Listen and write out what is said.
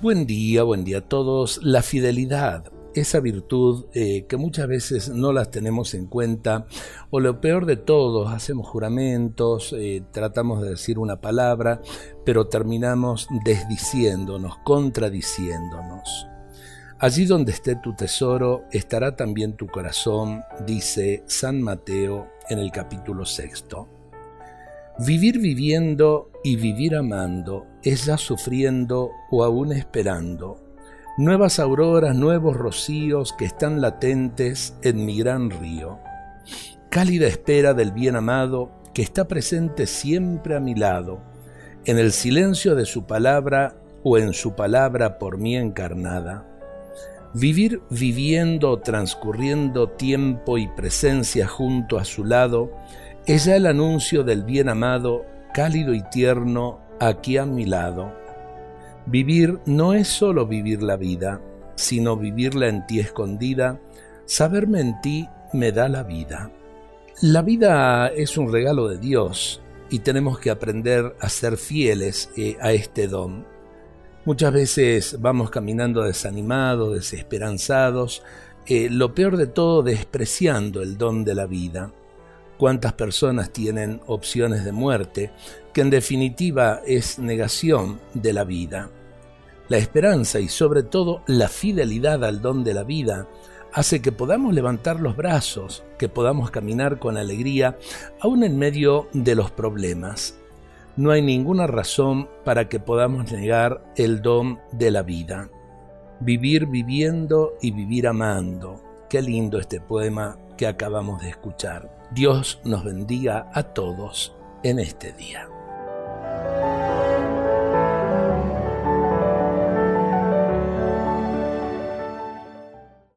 Buen día, buen día a todos. La fidelidad, esa virtud eh, que muchas veces no las tenemos en cuenta, o lo peor de todo, hacemos juramentos, eh, tratamos de decir una palabra, pero terminamos desdiciéndonos, contradiciéndonos. Allí donde esté tu tesoro, estará también tu corazón, dice San Mateo en el capítulo sexto. Vivir viviendo y vivir amando es ya sufriendo o aún esperando. Nuevas auroras, nuevos rocíos que están latentes en mi gran río. Cálida espera del bien amado que está presente siempre a mi lado, en el silencio de su palabra o en su palabra por mí encarnada. Vivir viviendo, transcurriendo tiempo y presencia junto a su lado es ya el anuncio del bien amado, cálido y tierno, aquí a mi lado. Vivir no es solo vivir la vida, sino vivirla en ti escondida. Saberme en ti me da la vida. La vida es un regalo de Dios y tenemos que aprender a ser fieles eh, a este don. Muchas veces vamos caminando desanimados, desesperanzados, eh, lo peor de todo despreciando el don de la vida cuántas personas tienen opciones de muerte, que en definitiva es negación de la vida. La esperanza y sobre todo la fidelidad al don de la vida hace que podamos levantar los brazos, que podamos caminar con alegría, aún en medio de los problemas. No hay ninguna razón para que podamos negar el don de la vida. Vivir viviendo y vivir amando. Qué lindo este poema que acabamos de escuchar. Dios nos bendiga a todos en este día.